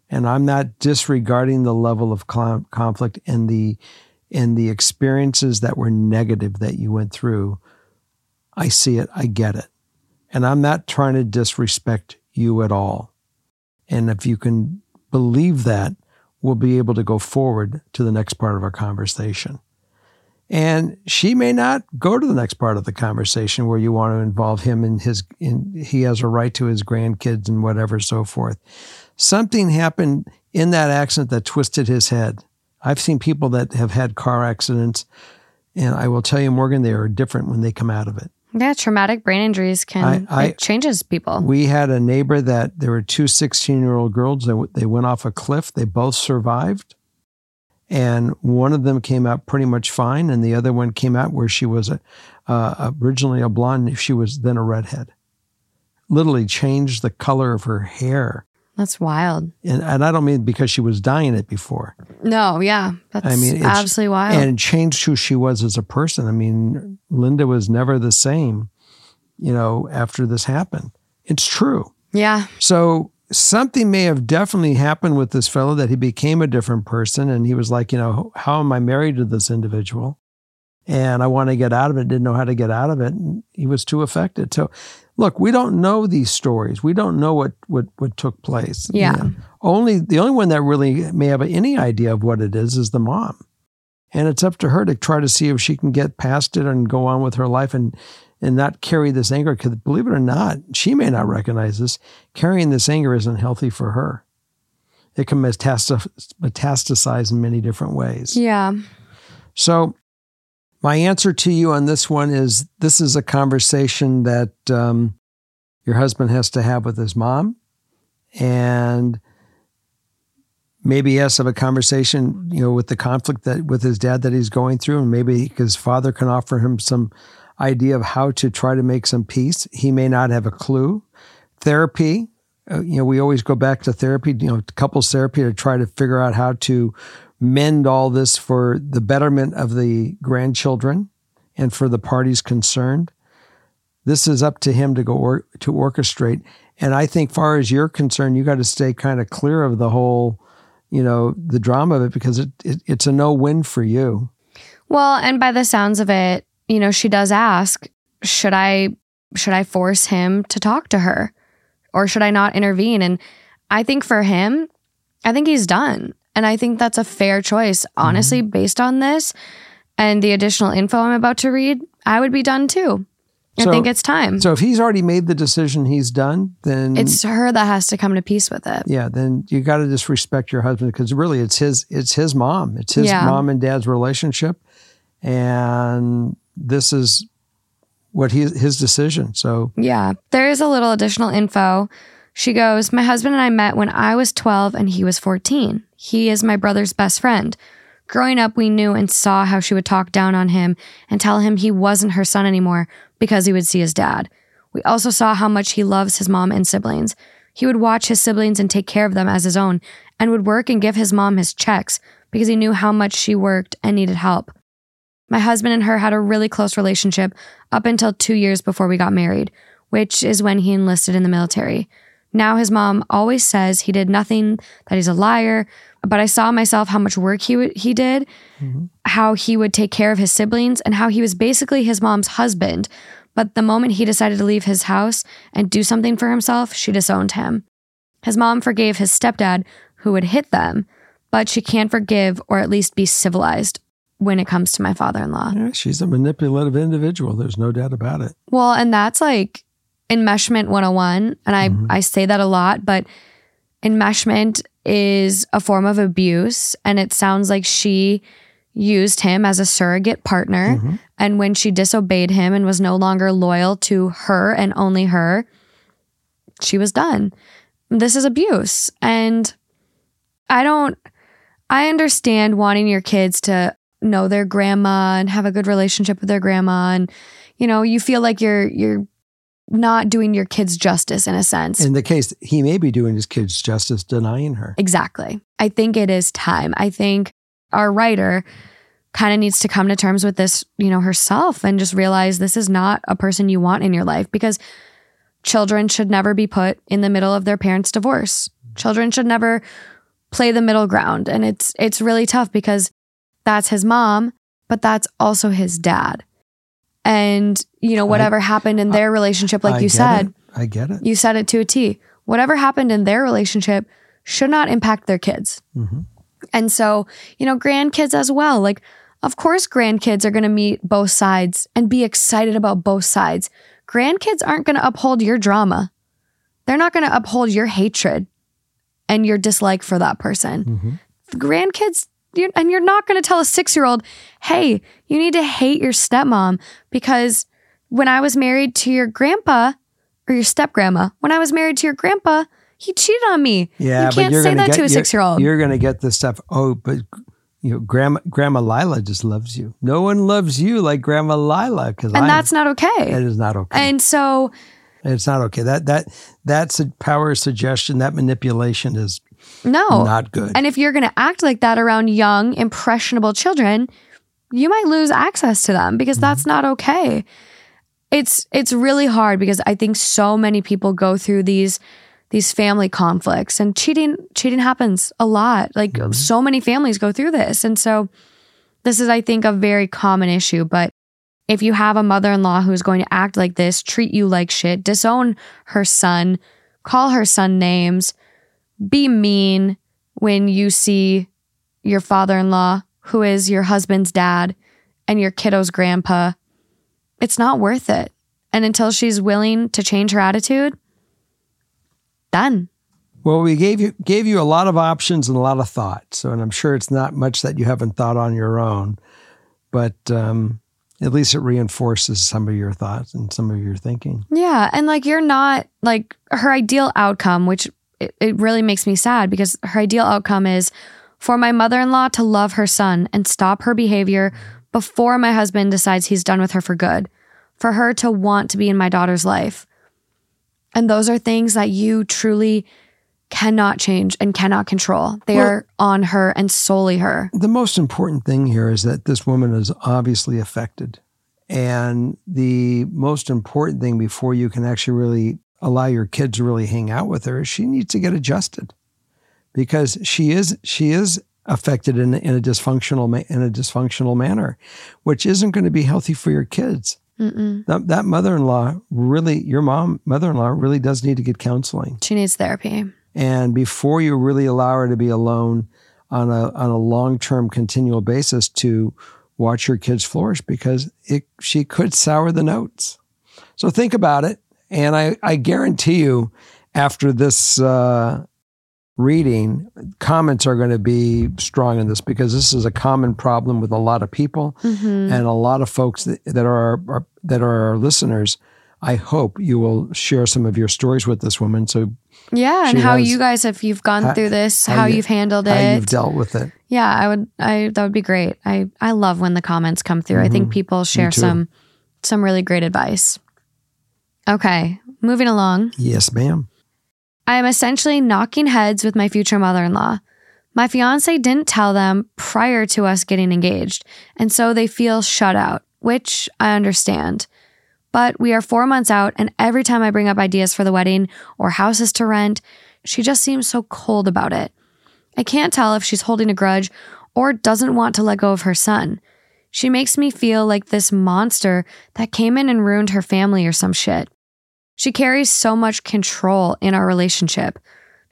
Speaker 1: And I'm not disregarding the level of conflict and the and the experiences that were negative that you went through. I see it. I get it. And I'm not trying to disrespect you at all. And if you can believe that, we'll be able to go forward to the next part of our conversation. And she may not go to the next part of the conversation where you want to involve him in his, in, he has a right to his grandkids and whatever, so forth. Something happened in that accident that twisted his head. I've seen people that have had car accidents, and I will tell you, Morgan, they are different when they come out of it.
Speaker 2: Yeah, traumatic brain injuries can I, I, it changes people.
Speaker 1: We had a neighbor that there were two 16 year old girls that they went off a cliff. They both survived, and one of them came out pretty much fine, and the other one came out where she was a, uh, originally a blonde. She was then a redhead. Literally changed the color of her hair
Speaker 2: That's wild.
Speaker 1: And, and I don't mean because she was dying it before.
Speaker 2: No, yeah. That's
Speaker 1: I mean, it's-
Speaker 2: absolutely wild.
Speaker 1: and it changed who she was as a person. I mean, Linda was never the same, you know, after this happened. It's true.
Speaker 2: yeah.
Speaker 1: So something may have definitely happened with this fellow that he became a different person. And he was like, you know, how am I married to this individual? And I want to get out of it, didn't know how to get out of it. And he was too affected. So look, we don't know these stories. We don't know what what, what took place. you
Speaker 2: Yeah.
Speaker 1: know. Only the only one that really may have any idea of what it is is the mom. And it's up to her to try to see if she can get past it and go on with her life and and not carry this anger. Because believe it or not, she may not recognize this. Carrying this anger isn't healthy for her. It can metastasize in many different ways.
Speaker 2: Yeah.
Speaker 1: So, my answer to you on this one is this is a conversation that um, your husband has to have with his mom. And maybe he has to have a conversation, you know, with the conflict that with his dad that he's going through. And maybe his father can offer him some idea of how to try to make some peace. He may not have a clue. Therapy, uh, you know, we always go back to therapy, you know, couples therapy to try to figure out how to mend all this for the betterment of the grandchildren and for the parties concerned. This is up to him to go or, to orchestrate. And I think, far as you're concerned, you got to stay kind of clear of the whole, you know, the drama of it because it, it it's a no win for you.
Speaker 2: Well, and by the sounds of it, you know, she does ask, should I should I force him to talk to her? Or should I not intervene? And I think for him, I think he's done. And I think that's a fair choice. Honestly, mm-hmm. based on this and the additional info I'm about to read, I would be done too. I
Speaker 1: So-
Speaker 2: think it's time.
Speaker 1: So if he's already made the decision, he's done. Then
Speaker 2: it's her that has to come to peace with it.
Speaker 1: yeah. Then you got to just respect your husband because really, it's his it's his mom. It's his
Speaker 2: Yeah.
Speaker 1: mom and dad's relationship, and this is what he his decision. So
Speaker 2: Yeah. There is a little additional info. She goes, My husband and I met when I was 12 and he was 14. He is my brother's best friend. Growing up, we knew and saw how she would talk down on him and tell him he wasn't her son anymore because he would see his dad. We also saw how much he loves his mom and siblings. He would watch his siblings and take care of them as his own and would work and give his mom his checks because he knew how much she worked and needed help. My husband and her had a really close relationship up until two years before we got married, which is when he enlisted in the military. Now his mom always says he did nothing, that he's a liar, but I saw myself how much work he w- he did, mm-hmm. how he would take care of his siblings, and how he was basically his mom's husband. But the moment he decided to leave his house and do something for himself, she disowned him. His mom forgave his stepdad, who would hit them, but she can't forgive or at least be civilized when it comes to my father in law.
Speaker 1: yeah, she's a manipulative individual. There's no doubt about it.
Speaker 2: Well, and that's like enmeshment 101. And I,
Speaker 1: Mhm.
Speaker 2: I say that a lot, but enmeshment is a form of abuse. And it sounds like she used him as a surrogate partner.
Speaker 1: Mhm.
Speaker 2: And when she disobeyed him and was no longer loyal to her and only her, she was done. This is abuse. And I don't, I understand wanting your kids to know their grandma and have a good relationship with their grandma. And, you know, you feel like you're, you're, not doing your kids justice in a sense.
Speaker 1: In the case, he may be doing his kids justice, denying her.
Speaker 2: Exactly. I think it is time. I think our writer kind of needs to come to terms with this, you know, herself and just realize this is not a person you want in your life because children should never be put in the middle of their parents' divorce. Children should never play the middle ground and it's it's really tough because that's his mom, but that's also his dad. And you know, whatever happened in their relationship like
Speaker 1: I
Speaker 2: you said,
Speaker 1: it. I get it.
Speaker 2: you said it to a T. Whatever happened in their relationship should not impact their kids.
Speaker 1: Mhm.
Speaker 2: And so, you know, grandkids as well. Like, of course, grandkids are going to meet both sides and be excited about both sides. Grandkids aren't going to uphold your drama, they're not going to uphold your hatred and your dislike for that person.
Speaker 1: Mhm.
Speaker 2: Grandkids, you're, and you're not going to tell a six year old, hey, you need to hate your stepmom because when I was married to your grandpa or your step grandma, when I was married to your grandpa, he cheated on me.
Speaker 1: Yeah,
Speaker 2: you can't say that
Speaker 1: get,
Speaker 2: to a six year old.
Speaker 1: You're going to get this stuff. Oh, but you know, Grandma Grandma Lila just loves you. No one loves you like Grandma Lila because
Speaker 2: And that's not okay.
Speaker 1: that is not okay.
Speaker 2: And so,
Speaker 1: It's not okay. That that that's a power suggestion. That manipulation is
Speaker 2: No.
Speaker 1: not good.
Speaker 2: And if you're going to act like that around young, impressionable children, you might lose access to them because that's not okay. It's it's really hard because I think so many people go through these these family conflicts and cheating cheating happens a lot. Like mm-hmm. so many families go through this. And so this is I think a very common issue, but if you have a mother-in-law who's going to act like this, treat you like shit, disown her son, call her son names, be mean when you see your father in law, who is your husband's dad and your kiddo's grandpa, it's not worth it. And until she's willing to change her attitude, done.
Speaker 1: Well, we gave you gave you a lot of options and a lot of thought. So, and I'm sure it's not much that you haven't thought on your own, but um, at least it reinforces some of your thoughts and some of your thinking.
Speaker 2: Yeah. And like, you're not like her ideal outcome, which it, it really makes me sad because her ideal outcome is for my mother in law to love her son and stop her behavior before my husband decides he's done with her for good, for her to want to be in my daughter's life. And those are things that you truly cannot change and cannot control. They
Speaker 1: Well-
Speaker 2: are on her and solely her.
Speaker 1: The most important thing here is that this woman is obviously affected. And the most important thing before you can actually really allow your kids to really hang out with her she needs to get adjusted because she is she is affected in, in a dysfunctional ma- in a dysfunctional manner, which isn't going to be healthy for your kids.
Speaker 2: Mm-mm.
Speaker 1: That, that mother-in-law really, your mom, mother-in-law really does need to get counseling.
Speaker 2: She needs therapy.
Speaker 1: And before you really allow her to be alone on a on a long term continual basis to watch your kids flourish because it she could sour the notes. So think about it. And I, I guarantee you after this uh, reading, comments are going to be strong in this because this is a common problem with a lot of people
Speaker 2: Mhm.
Speaker 1: and a lot of folks that, that are, are that are our listeners. I hope you will share some of your stories with this woman so
Speaker 2: Yeah, and how
Speaker 1: has-
Speaker 2: you guys, if you've gone
Speaker 1: how-
Speaker 2: through this,
Speaker 1: how
Speaker 2: how,
Speaker 1: you-
Speaker 2: you've handled
Speaker 1: how
Speaker 2: it.
Speaker 1: you've dealt with it.
Speaker 2: Yeah, I would. I that would be great. I I love when the comments come through. I think
Speaker 1: Mhm.
Speaker 2: people share some some really great advice. Okay, moving along.
Speaker 1: Yes, ma'am.
Speaker 2: I am essentially knocking heads with my future mother-in-law. My fiance didn't tell them prior to us getting engaged, and so they feel shut out, which I understand. But we are 4 months out and every time I bring up ideas for the wedding or houses to rent, she just seems so cold about it. I can't tell if she's holding a grudge or doesn't want to let go of her son. She makes me feel like this monster that came in and ruined her family or some shit. She carries so much control in our relationship.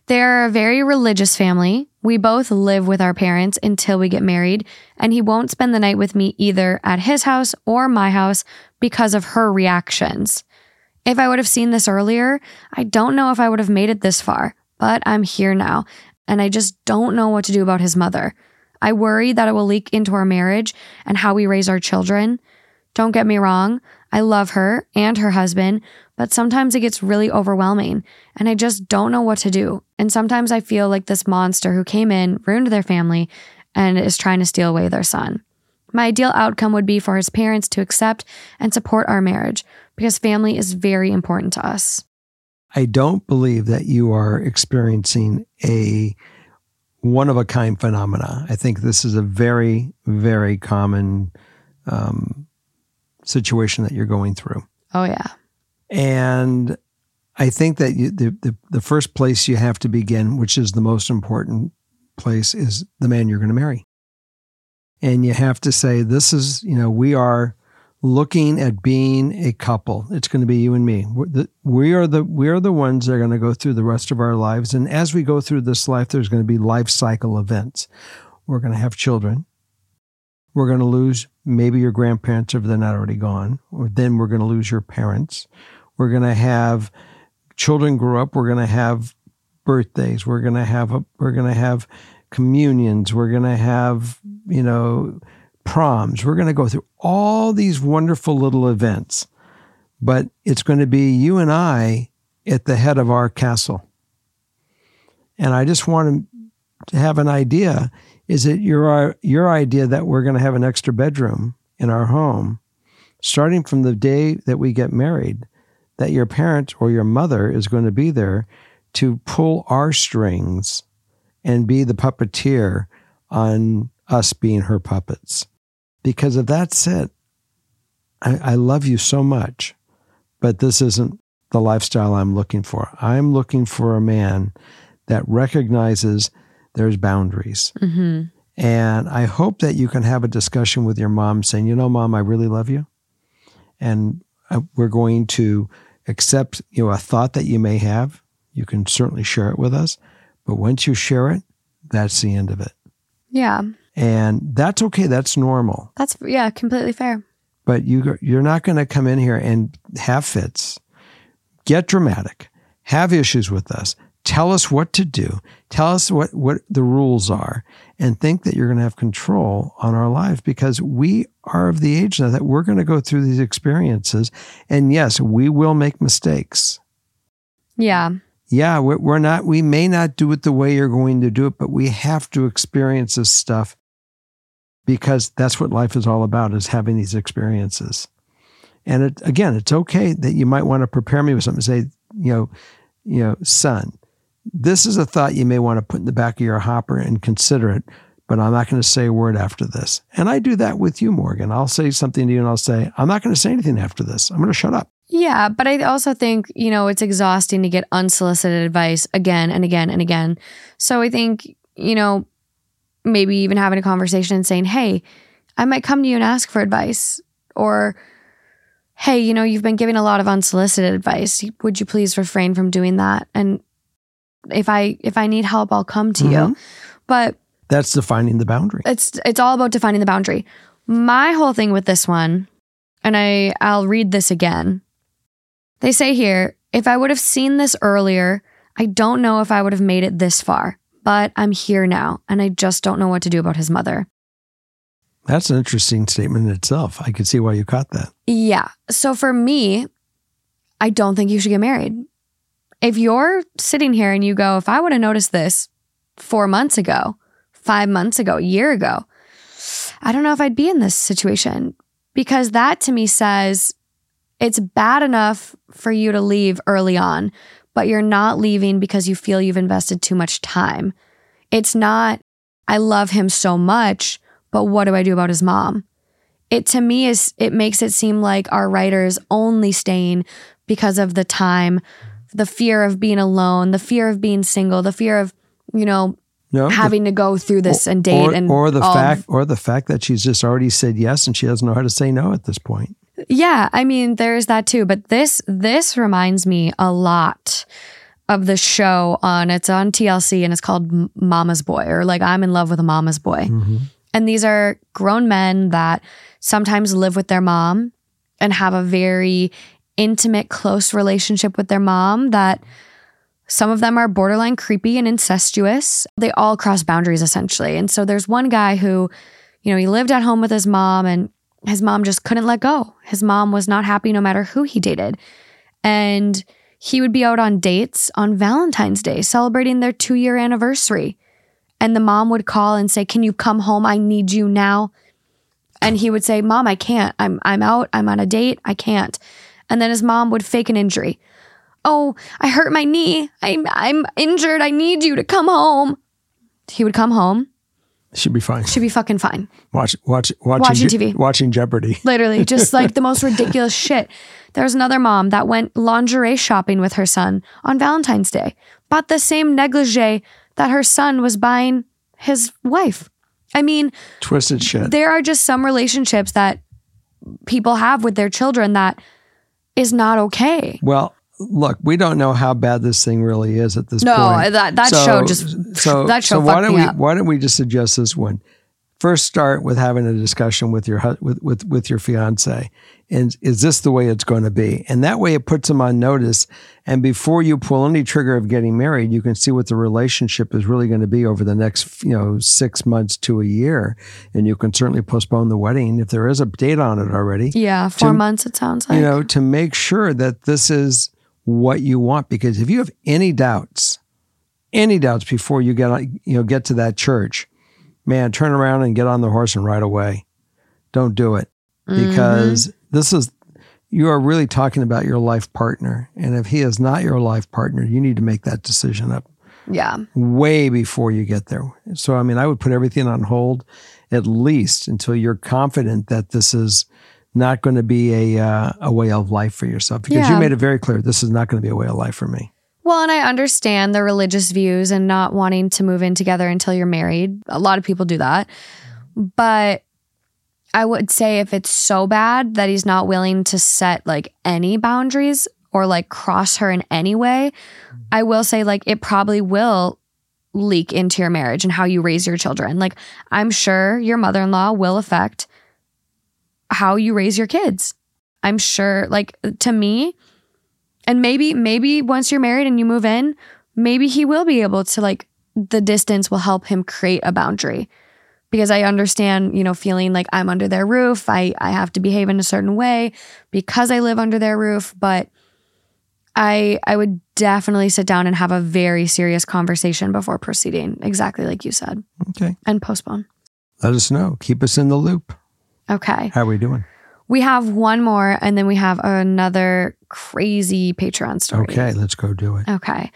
Speaker 2: They're a very religious family. We both live with our parents until we get married, and he won't spend the night with me either at his house or my house because of her reactions. If I would have seen this earlier, I don't know if I would have made it this far, but I'm here now, and I just don't know what to do about his mother. I worry that it will leak into our marriage and how we raise our children. Don't get me wrong, I love her and her husband, but sometimes it gets really overwhelming and I just don't know what to do. And sometimes I feel like this monster who came in, ruined their family, and is trying to steal away their son. My ideal outcome would be for his parents to accept and support our marriage because family is very important to us.
Speaker 1: I don't believe that you are experiencing a one of a kind phenomena. I think this is a very, very common um, situation that you're going through.
Speaker 2: Oh, yeah.
Speaker 1: And I think that you, the, the, the first place you have to begin, which is the most important place, is the man you're going to marry. And you have to say, this is, you know, we are looking at being a couple. It's going to be you and me. We're the, we are the we are the ones that are going to go through the rest of our lives. And as we go through this life, there's going to be life cycle events. We're going to have children. We're going to lose maybe your grandparents if they're not already gone, or then we're going to lose your parents. We're going to have children grow up. We're going to have birthdays. We're going to have a, we're going to have communions. We're going to have you know proms. We're going to go through all these wonderful little events, but it's going to be you and I at the head of our castle. And I just want to have an idea. Is it your your idea that we're going to have an extra bedroom in our home, starting from the day that we get married? that your parent or your mother is going to be there to pull our strings and be the puppeteer on us being her puppets. Because if that's it, I, I love you so much, but this isn't the lifestyle I'm looking for. I'm looking for a man that recognizes there's boundaries.
Speaker 2: hmm
Speaker 1: And I hope that you can have a discussion with your mom saying, you know, mom, I really love you. And uh, we're going to accept, you know, a thought that you may have. You can certainly share it with us. But once you share it, that's the end of it.
Speaker 2: Yeah.
Speaker 1: And that's okay. That's normal.
Speaker 2: That's, yeah, completely fair.
Speaker 1: But you, you're not going to come in here and have fits, get dramatic, have issues with us, tell us what to do, tell us what, what the rules are, and think that you're going to have control on our life because we are of the age now that we're going to go through these experiences. And yes, we will make mistakes.
Speaker 2: Yeah.
Speaker 1: Yeah, we're, we're not, we may not do it the way you're going to do it, but we have to experience this stuff because that's what life is all about is having these experiences. And it, again, it's okay that you might want to prepare me with something. Say, you know, you know, son, this is a thought you may want to put in the back of your hopper and consider it, but I'm not going to say a word after this. And I do that with you, Morgan. I'll say something to you and I'll say, I'm not going to say anything after this. I'm going to shut up.
Speaker 2: Yeah, but I also think, you know, it's exhausting to get unsolicited advice again and again and again. So I think, you know, maybe even having a conversation and saying, hey, I might come to you and ask for advice. Or, hey, you know, you've been giving a lot of unsolicited advice. Would you please refrain from doing that? And if I if I need help, I'll come to you. Mm-hmm. But
Speaker 1: That's defining the boundary.
Speaker 2: it's it's all about defining the boundary. My whole thing with this one, and I I'll read this again. They say here, if I would have seen this earlier, I don't know if I would have made it this far. But I'm here now, and I just don't know what to do about his mother.
Speaker 1: That's an interesting statement in itself. I could see why you caught that.
Speaker 2: Yeah. So for me, I don't think you should get married. If you're sitting here and you go, if I would have noticed this four months ago, five months ago, a year ago, I don't know if I'd be in this situation because that to me says it's bad enough for you to leave early on, but you're not leaving because you feel you've invested too much time. It's not, I love him so much, but what do I do about his mom? It to me is, it makes it seem like our writers only staying because of the time, the fear of being alone, the fear of being single, the fear of, you know,
Speaker 1: No, the-
Speaker 2: having to go through this and date
Speaker 1: or,
Speaker 2: and
Speaker 1: or the
Speaker 2: all of-
Speaker 1: fact or the fact that she's just already said yes and she doesn't know how to say no at this point.
Speaker 2: Yeah, I mean, there's that too. But this this reminds me a lot of the show on it's on TLC and it's called Mama's Boy or like I'm in love with a Mama's Boy. Mm-hmm. And these are grown men that sometimes live with their mom and have a very intimate, close relationship with their mom that some of them are borderline creepy and incestuous. They all cross boundaries essentially. And so there's one guy who, you know, he lived at home with his mom and his mom just couldn't let go. His mom was not happy no matter who he dated. And he would be out on dates on Valentine's Day celebrating their two year anniversary. And the mom would call and say, Can you come home? I need you now. And he would say, Mom, I can't. I'm I'm out. I'm on a date. I can't. And then his mom would fake an injury. Oh, I hurt my knee. I'm I'm injured. I need you to come home. He would come home.
Speaker 1: She'd be fine.
Speaker 2: She'd be fucking fine.
Speaker 1: Watch, watch, watching,
Speaker 2: Watching
Speaker 1: Je-
Speaker 2: TV.
Speaker 1: watching Jeopardy.
Speaker 2: Literally, just like the most ridiculous shit. There was another mom that went lingerie shopping with her son on Valentine's Day, bought the same negligee that her son was buying his wife. I mean,
Speaker 1: Twisted shit.
Speaker 2: there are just some relationships that people have with their children that is not okay.
Speaker 1: Well, look, we don't know how bad this thing really is at this
Speaker 2: No,
Speaker 1: point.
Speaker 2: No, that that
Speaker 1: So-
Speaker 2: show just
Speaker 1: so
Speaker 2: that show
Speaker 1: so why don't we
Speaker 2: up.
Speaker 1: why don't we just suggest this one? First, start with having a discussion with your with with with your fiance, and is this the way it's going to be? And that way, it puts them on notice. And before you pull any trigger of getting married, you can see what the relationship is really going to be over the next you know six months to a year, and you can certainly postpone the wedding if there is a date on it already
Speaker 2: Yeah, four
Speaker 1: to-
Speaker 2: months it sounds like.
Speaker 1: you know, to make sure that this is what you want. Because if you have any doubts, any doubts before you get on, you know get to that church, man, turn around and get on the horse and ride away. Don't do it
Speaker 2: Mm-hmm.
Speaker 1: because this is you are really talking about your life partner. And if he is not your life partner, you need to make that decision up
Speaker 2: Yeah.
Speaker 1: way before you get there. So, I mean, I would put everything on hold at least until you're confident that this is not going to be a, uh, a way of life for yourself because
Speaker 2: Yeah.
Speaker 1: you made it very clear this is not going to be a way of life for me.
Speaker 2: Well, and I understand the religious views and not wanting to move in together until you're married. A lot of people do that. But I would say if it's so bad that he's not willing to set like any boundaries or like cross her in any way, I will say like it probably will leak into your marriage and how you raise your children. Like I'm sure your mother-in-law will affect how you raise your kids. I'm sure like to me, and maybe, maybe once you're married and you move in, maybe he will be able to like the distance will help him create a boundary. Because I understand, you know, feeling like I'm under their roof. I, I have to behave in a certain way because I live under their roof. But I I would definitely sit down and have a very serious conversation before proceeding, exactly like you said.
Speaker 1: Okay.
Speaker 2: And postpone.
Speaker 1: Let us know. Keep us in the loop.
Speaker 2: Okay.
Speaker 1: How are we doing?
Speaker 2: We have one more and then we have another crazy Patreon story.
Speaker 1: Okay, let's go do it.
Speaker 2: Okay.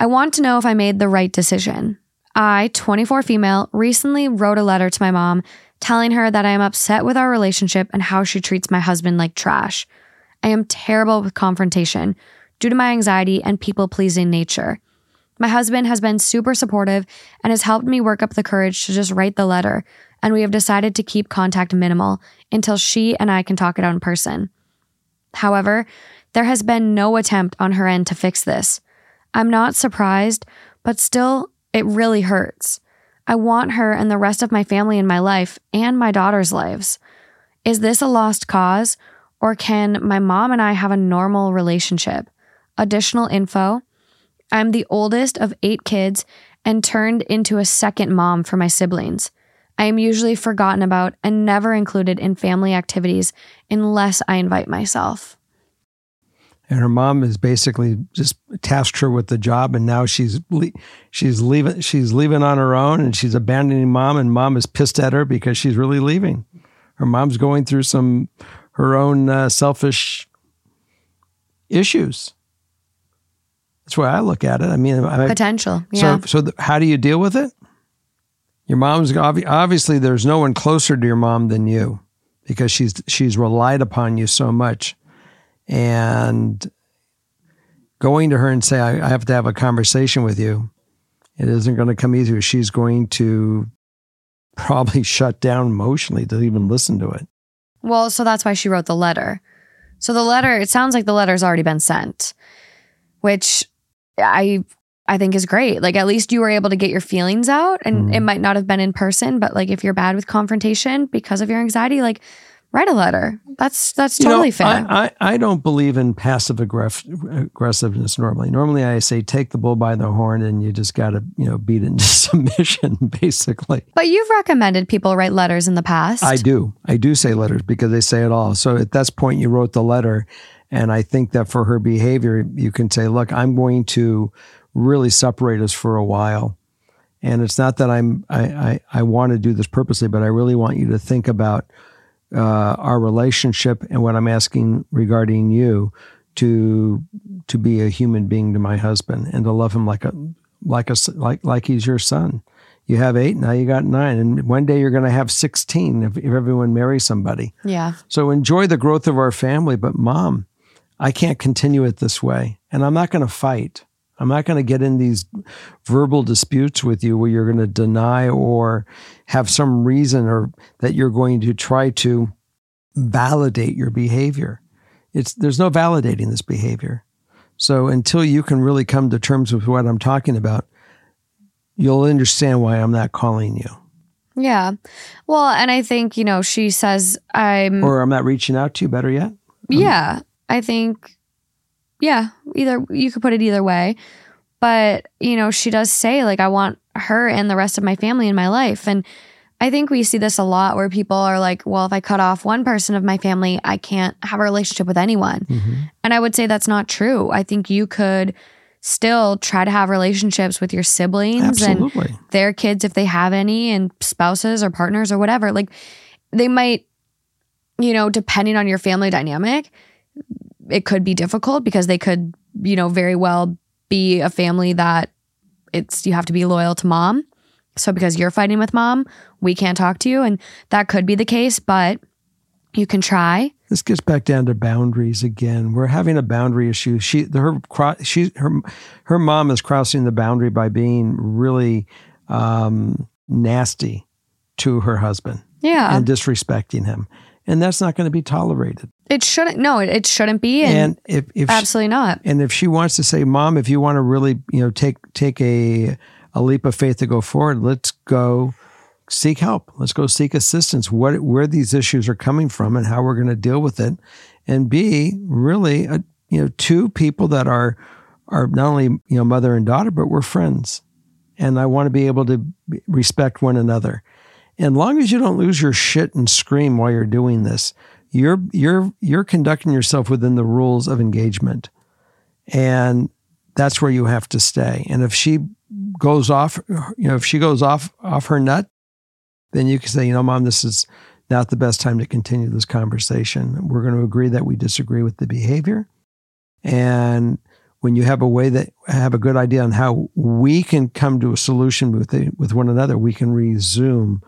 Speaker 2: I want to know if I made the right decision. I, 24 female, recently wrote a letter to my mom telling her that I am upset with our relationship and how she treats my husband like trash. I am terrible with confrontation due to my anxiety and people pleasing nature. My husband has been super supportive and has helped me work up the courage to just write the letter, and we have decided to keep contact minimal until she and I can talk it out in person. However, there has been no attempt on her end to fix this. I'm not surprised, but still, it really hurts. I want her and the rest of my family in my life and my daughter's lives. Is this a lost cause, or can my mom and I have a normal relationship? Additional info I'm the oldest of eight kids and turned into a second mom for my siblings. I am usually forgotten about and never included in family activities unless I invite myself.
Speaker 1: And her mom is basically just tasked her with the job, and now she's le- she's leaving she's leaving on her own, and she's abandoning mom, and mom is pissed at her because she's really leaving. Her mom's going through some her own uh, selfish issues. That's why I look at it. I mean, I,
Speaker 2: Potential. Yeah.
Speaker 1: so so th- how do you deal with it? Your mom's obviously there's no one closer to your mom than you because she's she's relied upon you so much, and going to her and say I, I have to have a conversation with you, it isn't going to come easy. She's going to probably shut down emotionally to even listen to it.
Speaker 2: Well, so that's why she wrote the letter. So the letter, it sounds like the letter's already been sent, which I I think is great. Like at least you were able to get your feelings out and
Speaker 1: Mhm.
Speaker 2: it might not have been in person, but like if you're bad with confrontation because of your anxiety, like write a letter. That's that's
Speaker 1: You know,
Speaker 2: totally fair.
Speaker 1: I, I, I don't believe in passive aggress- aggressiveness normally. Normally, I say take the bull by the horn and you just got to, you know, beat it into submission, basically.
Speaker 2: but you've recommended people write letters in the past.
Speaker 1: I do. I do say letters because they say it all. So at this point, you wrote the letter. And I think that for her behavior, you can say, look, I'm going to really separate us for a while. And it's not that I'm I, I, I want to do this purposely, but I really want you to think about uh, our relationship and what I'm asking regarding you to to be a human being to my husband and to love him like a like a like like he's your son. You have eight now, you got nine, and one day you're going to have sixteen if, if everyone marries somebody.
Speaker 2: yeah.
Speaker 1: So enjoy the growth of our family, but mom, I can't continue it this way, and I'm not going to fight. I'm not going to get in these verbal disputes with you where you're going to deny or have some reason or that you're going to try to validate your behavior. It's there's no validating this behavior. So until you can really come to terms with what I'm talking about, you'll understand why I'm not calling you
Speaker 2: Yeah. Well, and I think, you know, she says I'm
Speaker 1: or I'm not reaching out to you. Better yet,
Speaker 2: Yeah, I think, yeah, either you could put it either way. But, you know, she does say, like, I want her and the rest of my family in my life. And I think we see this a lot where people are like, well, if I cut off one person of my family, I can't have a relationship with anyone.
Speaker 1: Mhm.
Speaker 2: And I would say that's not true. I think you could still try to have relationships with your siblings and their kids if they have any and spouses or partners or whatever like they might you know, depending on your family dynamic, it could be difficult because they could, you know, very well be a family that it's you have to be loyal to mom. So because you're fighting with mom, we can't talk to you and that could be the case, but you can try.
Speaker 1: This gets back down to boundaries again. We're having a boundary issue. She her she her her mom is crossing the boundary by being really um, nasty to her husband.
Speaker 2: Yeah.
Speaker 1: And disrespecting him. And that's not going to be tolerated.
Speaker 2: It shouldn't. No, it, it shouldn't be. And,
Speaker 1: And if, if she-
Speaker 2: absolutely not.
Speaker 1: and if she wants to say, "Mom, if you want to really, you know, take take a a leap of faith to go forward, let's go seek help. Let's go seek assistance. What where these issues are coming from and how we're going to deal with it, and be really, a, you know, two people that are are not only you know mother and daughter, but we're friends, and I want to be able to respect one another. And long as you don't lose your shit and scream while you're doing this, you're you're you're conducting yourself within the rules of engagement and that's where you have to stay. And if she goes off, you know, if she goes off off her nut, then you can say, you know, mom, this is not the best time to continue this conversation. We're going to agree that we disagree with the behavior, and when you have a way that have a good idea on how we can come to a solution with the, with one another, we can resume,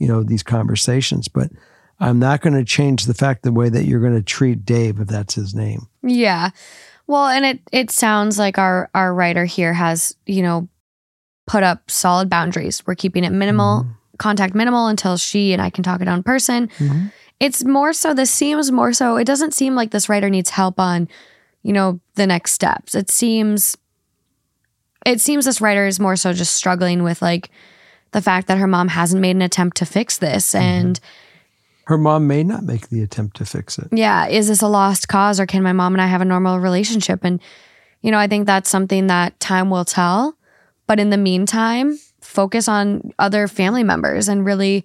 Speaker 1: you know, these conversations. But I'm not going to change the fact the way that you're going to treat Dave if that's his name.
Speaker 2: Yeah. Well, and it it sounds like our our writer here has, you know, put up solid boundaries. We're keeping it minimal, contact minimal until she and I can talk it out in person.
Speaker 1: Mhm.
Speaker 2: It's more so this seems more so it doesn't seem like this writer needs help on, you know, the next steps. It seems it seems this writer is more so just struggling with like the fact that her mom hasn't made an attempt to fix this mm-hmm. and
Speaker 1: Her mom may not make the attempt to fix it.
Speaker 2: yeah, is this a lost cause or can my mom and I have a normal relationship? And, you know, I think that's something that time will tell. But in the meantime, focus on other family members and really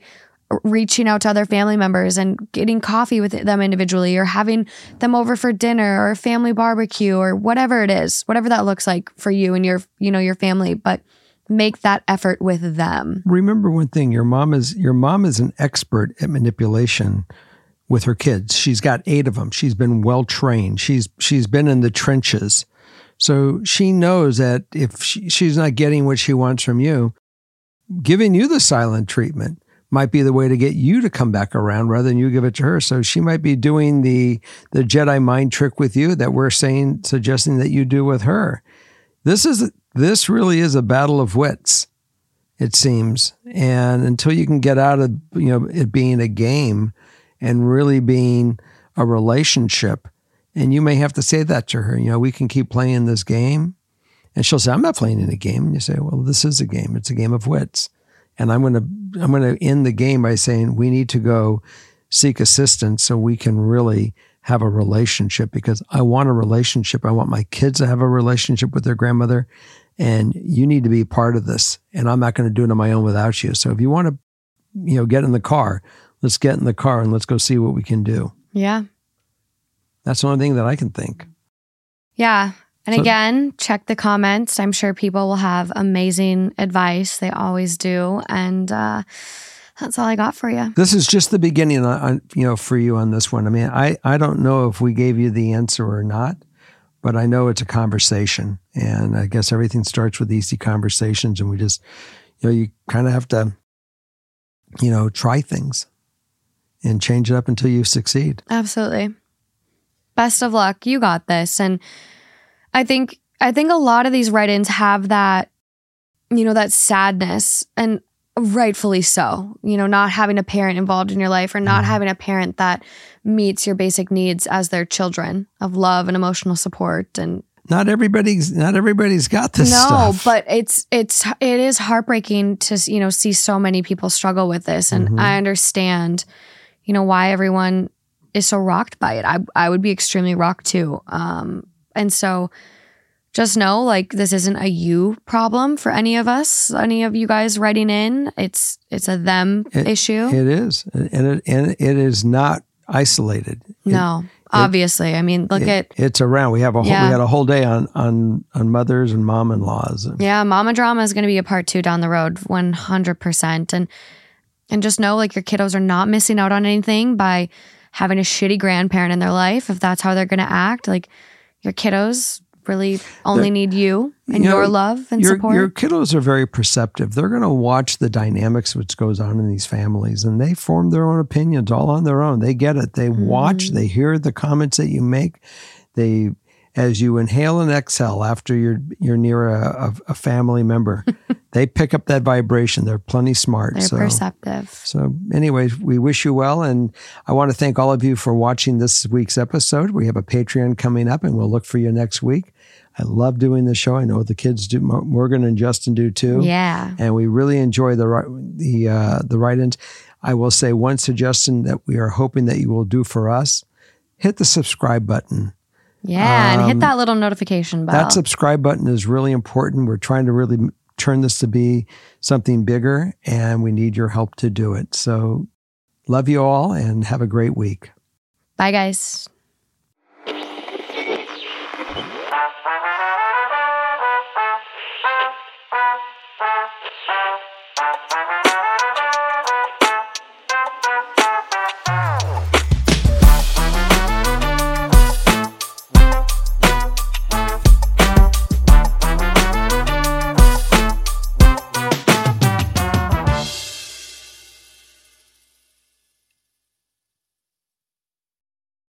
Speaker 2: reaching out to other family members and getting coffee with them individually or having them over for dinner or a family barbecue or whatever it is, whatever that looks like for you and your, you know, your family. But make that effort with them.
Speaker 1: Remember one thing: your mom is your mom is an expert at manipulation with her kids. She's got eight of them. She's been well trained. She's she's been in the trenches, so she knows that if she, she's not getting what she wants from you, giving you the silent treatment might be the way to get you to come back around rather than you give it to her. So she might be doing the the Jedi mind trick with you that we're saying suggesting that you do with her. This is this really is a battle of wits it seems. And until you can get out of you know it being a game and really being a relationship, and you may have to say that to her. You know, we can keep playing this game, and she'll say, "I'm not playing in a game." And you say, "Well, this is a game. It's a game of wits." And I'm gonna I'm gonna end the game by saying we need to go seek assistance so we can really have a relationship because I want a relationship. I want my kids to have a relationship with their grandmother and you need to be part of this and i'm not going to do it on my own without you so if you want to you know get in the car let's get in the car and let's go see what we can do
Speaker 2: Yeah.
Speaker 1: that's the only thing that i can think
Speaker 2: Yeah. And
Speaker 1: So-
Speaker 2: again, check the comments. I'm sure people will have amazing advice. They always do. And uh, that's all I got for you.
Speaker 1: this is just the beginning on, on you know for you on this one i mean i i don't know if we gave you the answer or not but i know it's a conversation and i guess everything starts with easy conversations and we just you know you kind of have to you know try things and change it up until you succeed
Speaker 2: Absolutely. Best of luck. You got this. And I think I think a lot of these write-ins have that, you know, that sadness and rightfully so. You know, not having a parent involved in your life or not
Speaker 1: Mhm.
Speaker 2: having a parent that meets your basic needs as their children of love and emotional support and
Speaker 1: not everybody's not everybody's got this
Speaker 2: no,
Speaker 1: stuff.
Speaker 2: but it's it's it is heartbreaking to you know see so many people struggle with this, and
Speaker 1: Mhm.
Speaker 2: I understand, you know, why everyone is so rocked by it. I I would be extremely rocked too. Um, and so just know like this isn't a you problem for any of us, any of you guys writing in. It's it's a them
Speaker 1: It-
Speaker 2: issue.
Speaker 1: it is, and it and it is not isolated. It-
Speaker 2: no, obviously. I mean, look
Speaker 1: it-
Speaker 2: at
Speaker 1: it's around. We have a whole,
Speaker 2: Yeah.
Speaker 1: we had a whole day on on on mothers and mom in laws.
Speaker 2: Yeah, mama drama is going to be a part 2 down the road 100% and and just know like your kiddos are not missing out on anything by having a shitty grandparent in their life, if that's how they're going to act, like your kiddos really only need you and
Speaker 1: You know,
Speaker 2: your love and
Speaker 1: your,
Speaker 2: support.
Speaker 1: your kiddos are very perceptive. They're going to watch the dynamics which goes on in these families, and they form their own opinions all on their own. They get it. They watch.
Speaker 2: Mm-hmm.
Speaker 1: They hear the comments that you make. They, as you inhale and exhale after you're you're near a, a, a family member, they pick up that vibration. They're plenty smart.
Speaker 2: They're
Speaker 1: so.
Speaker 2: perceptive.
Speaker 1: So, anyways, we wish you well. And I want to thank all of you for watching this week's episode. We have a Patreon coming up, and we'll look for you next week. I love doing the show. I know what the kids do. Morgan and Justin do too.
Speaker 2: Yeah.
Speaker 1: And we really enjoy the the uh, the write-ins. I will say one suggestion that we are hoping that you will do for us: hit the subscribe button.
Speaker 2: Yeah. and
Speaker 1: Um,
Speaker 2: hit that little notification bell.
Speaker 1: That subscribe button is really important. We're trying to really turn this to be something bigger, and we need your help to do it. So, love you all, and have a great week.
Speaker 2: Bye, guys.